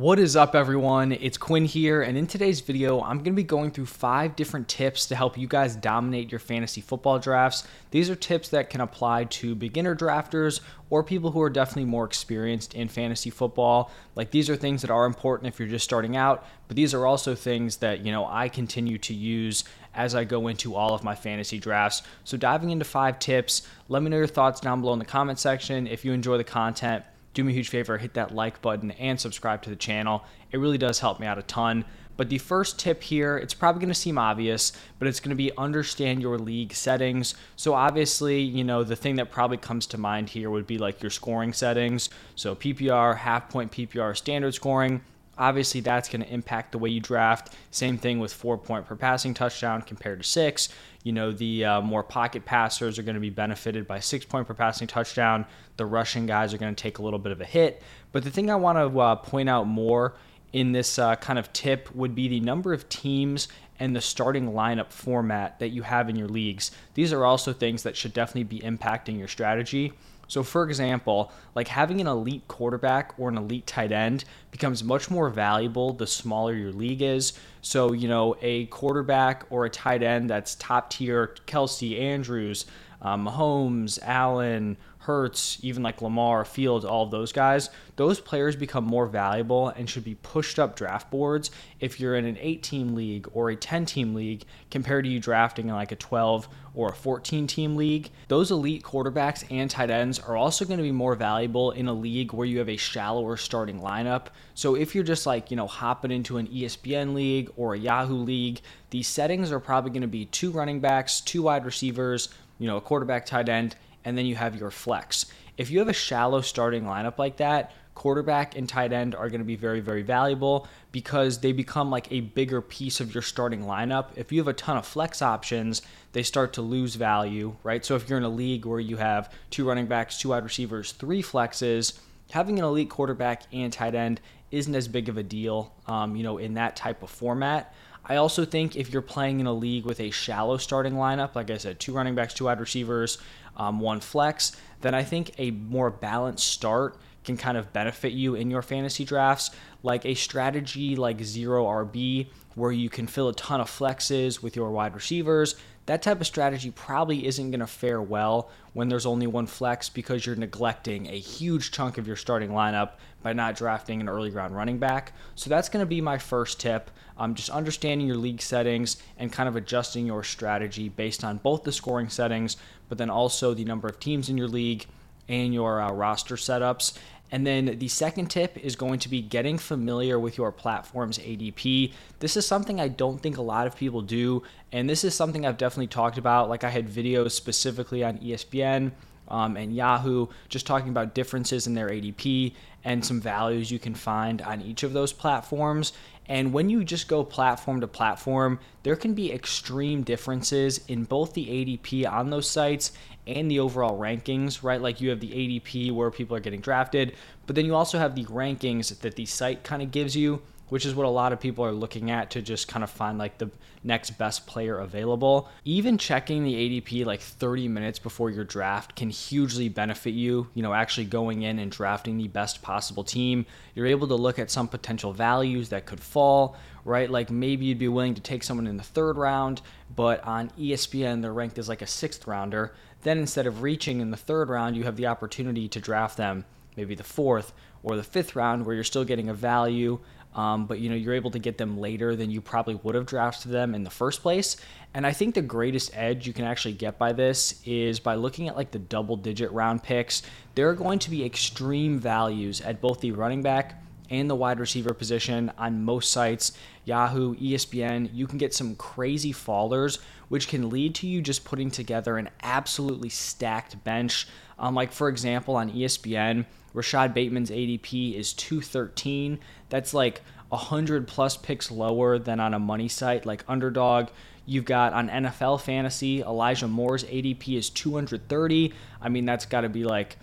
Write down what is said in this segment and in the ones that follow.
What is up everyone? It's Quinn here and in today's video I'm going to be going through 5 different tips to help you guys dominate your fantasy football drafts. These are tips that can apply to beginner drafters or people who are definitely more experienced in fantasy football. Like these are things that are important if you're just starting out, but these are also things that, you know, I continue to use as I go into all of my fantasy drafts. So diving into 5 tips, let me know your thoughts down below in the comment section. If you enjoy the content, do me a huge favor, hit that like button and subscribe to the channel. It really does help me out a ton. But the first tip here, it's probably going to seem obvious, but it's going to be understand your league settings. So obviously, you know, the thing that probably comes to mind here would be like your scoring settings. So PPR, half point PPR, standard scoring. Obviously, that's going to impact the way you draft. Same thing with four point per passing touchdown compared to six. You know, the uh, more pocket passers are going to be benefited by six point per passing touchdown. The rushing guys are going to take a little bit of a hit. But the thing I want to uh, point out more in this uh, kind of tip would be the number of teams and the starting lineup format that you have in your leagues. These are also things that should definitely be impacting your strategy. So, for example, like having an elite quarterback or an elite tight end becomes much more valuable the smaller your league is. So, you know, a quarterback or a tight end that's top tier, Kelce, Andrews, um, Mahomes, Allen, Hurts, even like Lamar, Fields, all of those guys, those players become more valuable and should be pushed up draft boards if you're in an 8 team league or a 10 team league compared to you drafting in like a 12 or a 14 team league. Those elite quarterbacks and tight ends are also going to be more valuable in a league where you have a shallower starting lineup. So if you're just like, you know, hopping into an ESPN league or a Yahoo league, these settings are probably going to be two running backs, two wide receivers, you know, a quarterback, tight end, and then you have your flex. If you have a shallow starting lineup like that, quarterback and tight end are going to be very, very valuable because they become like a bigger piece of your starting lineup. If you have a ton of flex options, they start to lose value, right? So if you're in a league where you have two running backs, two wide receivers, three flexes, having an elite quarterback and tight end isn't as big of a deal, um, you know, in that type of format. I also think if you're playing in a league with a shallow starting lineup, like I said, two running backs, two wide receivers, um, one flex, then I think a more balanced start can kind of benefit you in your fantasy drafts. Like a strategy like zero RB, where you can fill a ton of flexes with your wide receivers, that type of strategy probably isn't going to fare well when there's only one flex because you're neglecting a huge chunk of your starting lineup by not drafting an early round running back. So that's going to be my first tip. Um, just understanding your league settings and kind of adjusting your strategy based on both the scoring settings, but then also the number of teams in your league and your uh, roster setups. And then the second tip is going to be getting familiar with your platform's ADP. This is something I don't think a lot of people do. And this is something I've definitely talked about. Like I had videos specifically on ESPN um, and Yahoo just talking about differences in their ADP and some values you can find on each of those platforms. And when you just go platform to platform, there can be extreme differences in both the ADP on those sites and the overall rankings, right? Like you have the ADP where people are getting drafted, but then you also have the rankings that the site kind of gives you which is what a lot of people are looking at to just kind of find like the next best player available. Even checking the ADP like 30 minutes before your draft can hugely benefit you. You know, actually going in and drafting the best possible team. You're able to look at some potential values that could fall, right? Like maybe you'd be willing to take someone in the third round, but on ESPN, they're ranked as like a sixth rounder. Then instead of reaching in the third round, you have the opportunity to draft them maybe the fourth or the fifth round where you're still getting a value um, but you know you're able to get them later than you probably would have drafted them in the first place. And I think the greatest edge you can actually get by this is by looking at like the double digit round picks. There are going to be extreme values at both the running back and the wide receiver position on most sites, Yahoo, ESPN. You can get some crazy fallers, which can lead to you just putting together an absolutely stacked bench. Um, like, for example, on ESPN, Rashod Bateman's ADP is 213. That's like 100 plus picks lower than on a money site like Underdog. You've got on NFL Fantasy, Elijah Moore's ADP is 230. I mean, that's got to be like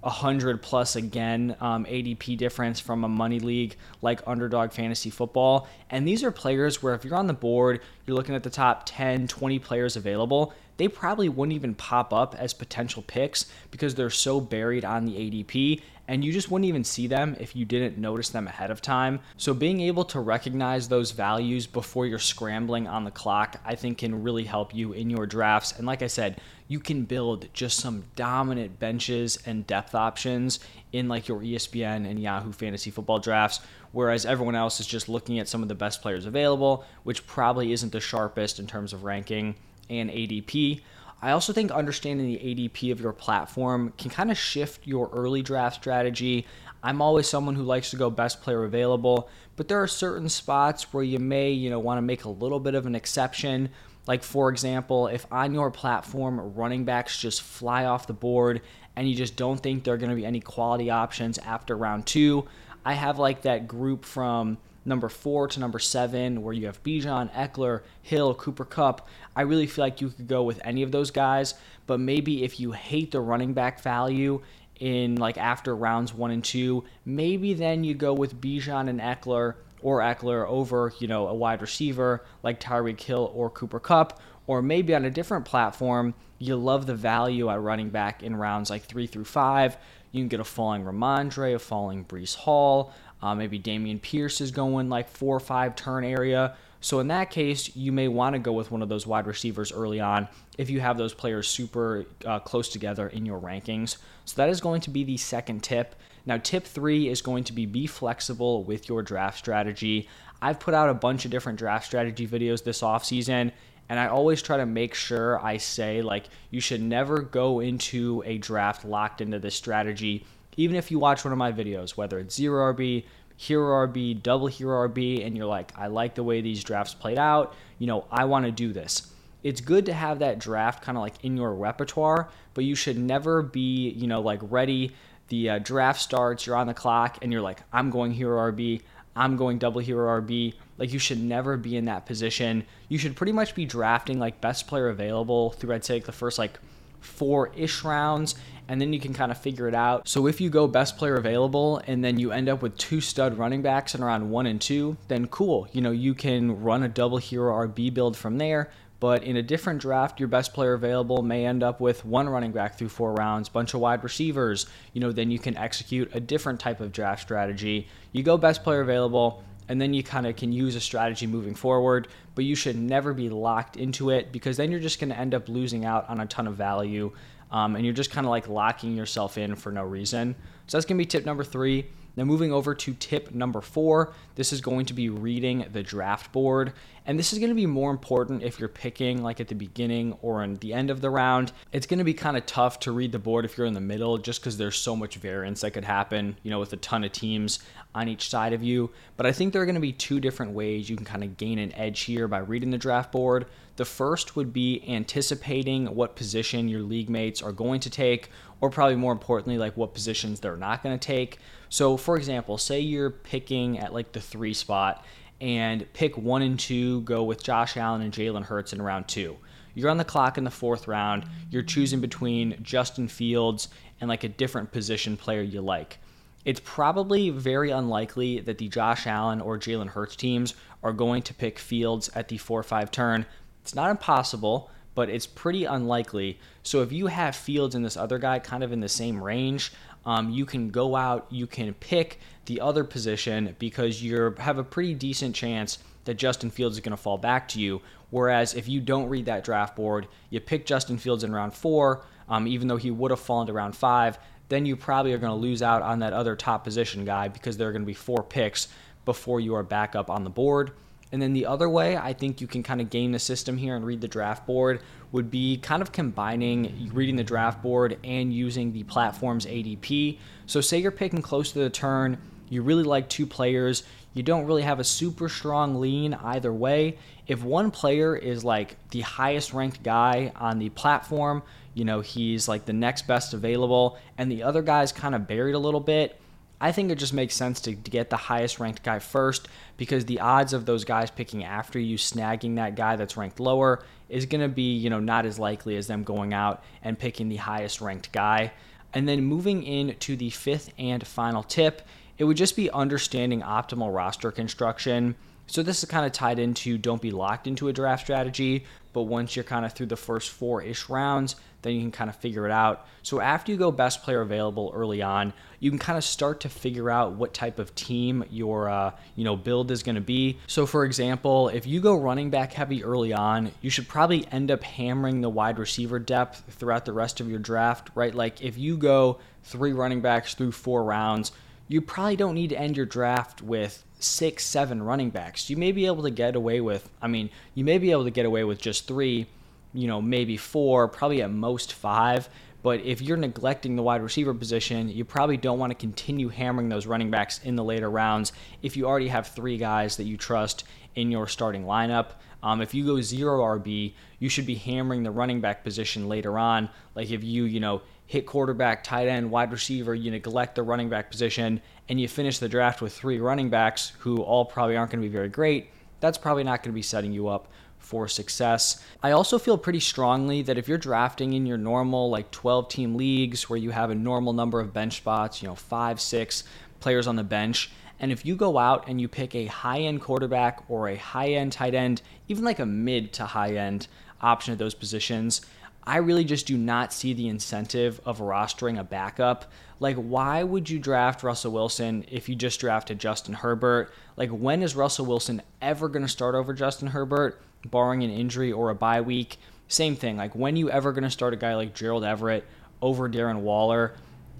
100 plus again um, ADP difference from a money league like Underdog Fantasy Football. And these are players where if you're on the board, you're looking at the top 10, 20 players available, they probably wouldn't even pop up as potential picks because they're so buried on the ADP. And you just wouldn't even see them if you didn't notice them ahead of time. So, being able to recognize those values before you're scrambling on the clock, I think can really help you in your drafts. And like I said, you can build just some dominant benches and depth options in like your ESPN and Yahoo fantasy football drafts, whereas everyone else is just looking at some of the best players available, which probably isn't the sharpest in terms of ranking and ADP. I also think understanding the ADP of your platform can kind of shift your early draft strategy. I'm always someone who likes to go best player available, but there are certain spots where you may, you know, want to make a little bit of an exception. Like for example, if on your platform running backs just fly off the board and you just don't think there are going to be any quality options after round 2, I have like that group from number four to number seven, where you have Bijan, Ekeler, Hill, Cooper Kupp. I really feel like you could go with any of those guys, but maybe if you hate the running back value in like after rounds one and two, maybe then you go with Bijan and Ekeler or Ekeler over, you know, a wide receiver like Tyreek Hill or Cooper Kupp, or maybe on a different platform, you love the value at running back in rounds like three through five. You can get a falling Rhamondre, a falling Breece Hall, uh, maybe Dameon Pierce is going like four or five turn area. So in that case, you may want to go with one of those wide receivers early on if you have those players super uh, close together in your rankings. So that is going to be the second tip. Now, tip three is going to be be flexible with your draft strategy. I've put out a bunch of different draft strategy videos this offseason, and I always try to make sure I say, like, you should never go into a draft locked into this strategy even if you watch one of my videos, whether it's zero RB, hero RB, double hero RB, and you're like, I like the way these drafts played out, you know, I want to do this. It's good to have that draft kind of like in your repertoire, but you should never be, you know, like ready. The uh, draft starts, you're on the clock, and you're like, I'm going hero RB, I'm going double hero RB. Like, you should never be in that position. You should pretty much be drafting like best player available through, I'd say, like the first like four ish rounds, and then you can kind of figure it out. So if you go best player available and then you end up with two stud running backs in around one and two, then cool. You know, you can run a double hero RB build from there. But in a different draft, your best player available may end up with one running back through four rounds, bunch of wide receivers. You know, then you can execute a different type of draft strategy. You go best player available, and then you kind of can use a strategy moving forward, but you should never be locked into it because then you're just going to end up losing out on a ton of value um, and you're just kind of like locking yourself in for no reason. So that's going to be tip number three. Now, moving over to tip number four, this is going to be reading the draft board. And this is going to be more important if you're picking like at the beginning or in the end of the round. It's going to be kind of tough to read the board if you're in the middle just because there's so much variance that could happen, you know, with a ton of teams on each side of you. But I think there are going to be two different ways you can kind of gain an edge here by reading the draft board. The first would be anticipating what position your league mates are going to take, or probably more importantly, like what positions they're not going to take. So, for example, say you're picking at like the three spot and pick one and two, go with Josh Allen and Jalen Hurts in round two. You're on the clock in the fourth round. You're choosing between Justin Fields and like a different position player you like. It's probably very unlikely that the Josh Allen or Jalen Hurts teams are going to pick Fields at the 4 5 turn it's not impossible, but it's pretty unlikely. So if you have Fields and this other guy kind of in the same range, um, you can go out, you can pick the other position because you have a pretty decent chance that Justin Fields is going to fall back to you. Whereas if you don't read that draft board, you pick Justin Fields in round four, um, even though he would have fallen to round five, then you probably are going to lose out on that other top position guy because there are going to be four picks before you are back up on the board. And then the other way I think you can kind of game the system here and read the draft board would be kind of combining reading the draft board and using the platform's ADP. So, say you're picking close to the turn, you really like two players, you don't really have a super strong lean either way. If one player is like the highest ranked guy on the platform, you know, he's like the next best available, and the other guy's kind of buried a little bit I think it just makes sense to, to, get the highest ranked guy first because the odds of those guys picking after you snagging that guy that's ranked lower is going to be, you know, not as likely as them going out and picking the highest ranked guy. And then moving into the fifth and final tip, it would just be understanding optimal roster construction. So this is kind of tied into don't be locked into a draft strategy, but once you're kind of through the first four ish rounds, then you can kind of figure it out. So after you go best player available early on, you can kind of start to figure out what type of team your uh, you know build is going to be. So for example, if you go running back heavy early on, you should probably end up hammering the wide receiver depth throughout the rest of your draft, right? Like if you go three running backs through four rounds, you probably don't need to end your draft with six, seven running backs. You may be able to get away with, I mean, you may be able to get away with just three, you know, maybe four, probably at most five. But if you're neglecting the wide receiver position, you probably don't want to continue hammering those running backs in the later rounds if you already have three guys that you trust in your starting lineup. Um, if you go zero RB, you should be hammering the running back position later on. Like if you, you know, hit quarterback, tight end, wide receiver, you neglect the running back position, and you finish the draft with three running backs who all probably aren't going to be very great, that's probably not going to be setting you up for success. I also feel pretty strongly that if you're drafting in your normal like 12 team leagues where you have a normal number of bench spots, you know, 5, 6 players on the bench, and if you go out and you pick a high end quarterback or a high end tight end, even like a mid to high end option at those positions, I really just do not see the incentive of rostering a backup. Like, why would you draft Russell Wilson if you just drafted Justin Herbert? Like, when is Russell Wilson ever going to start over Justin Herbert, barring an injury or a bye week? Same thing. Like, when you ever going to start a guy like Gerald Everett over Darren Waller?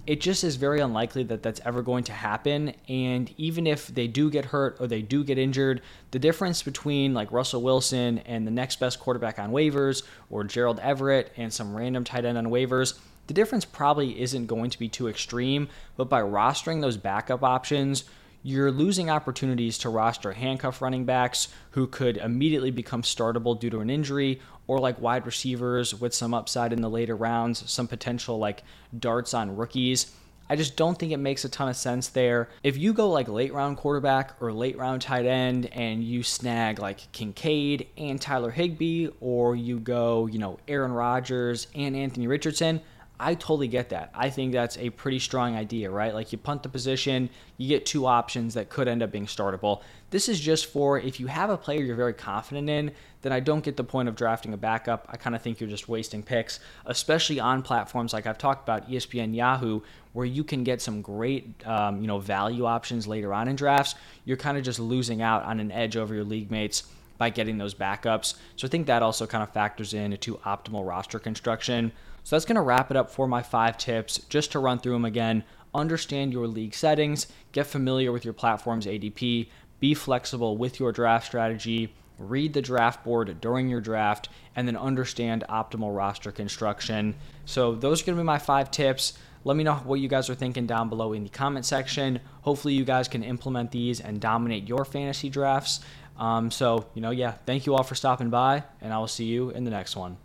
It just is very unlikely that that's ever going to happen. And even if they do get hurt or they do get injured, the difference between like Russell Wilson and the next best quarterback on waivers or Gerald Everett and some random tight end on waivers, the difference probably isn't going to be too extreme. But by rostering those backup options, you're losing opportunities to roster handcuff running backs who could immediately become startable due to an injury, or like wide receivers with some upside in the later rounds, some potential like darts on rookies. I just don't think it makes a ton of sense there. If you go like late round quarterback or late round tight end and you snag like Kincaid and Tyler Higbee, or you go, you know, Aaron Rodgers and Anthony Richardson, I totally get that. I think that's a pretty strong idea, right? Like you punt the position, you get two options that could end up being startable. This is just for if you have a player you're very confident in, then I don't get the point of drafting a backup. I kind of think you're just wasting picks, especially on platforms like I've talked about, ESPN, Yahoo, where you can get some great, um, you know, value options later on in drafts. You're kind of just losing out on an edge over your league mates by getting those backups. So I think that also kind of factors in into optimal roster construction. So that's going to wrap it up for my five tips. Just to run through them again, understand your league settings, get familiar with your platform's ADP, be flexible with your draft strategy, read the draft board during your draft, and then understand optimal roster construction. So those are going to be my five tips. Let me know what you guys are thinking down below in the comment section. Hopefully, you guys can implement these and dominate your fantasy drafts. Um, so, you know, yeah, thank you all for stopping by, and I will see you in the next one.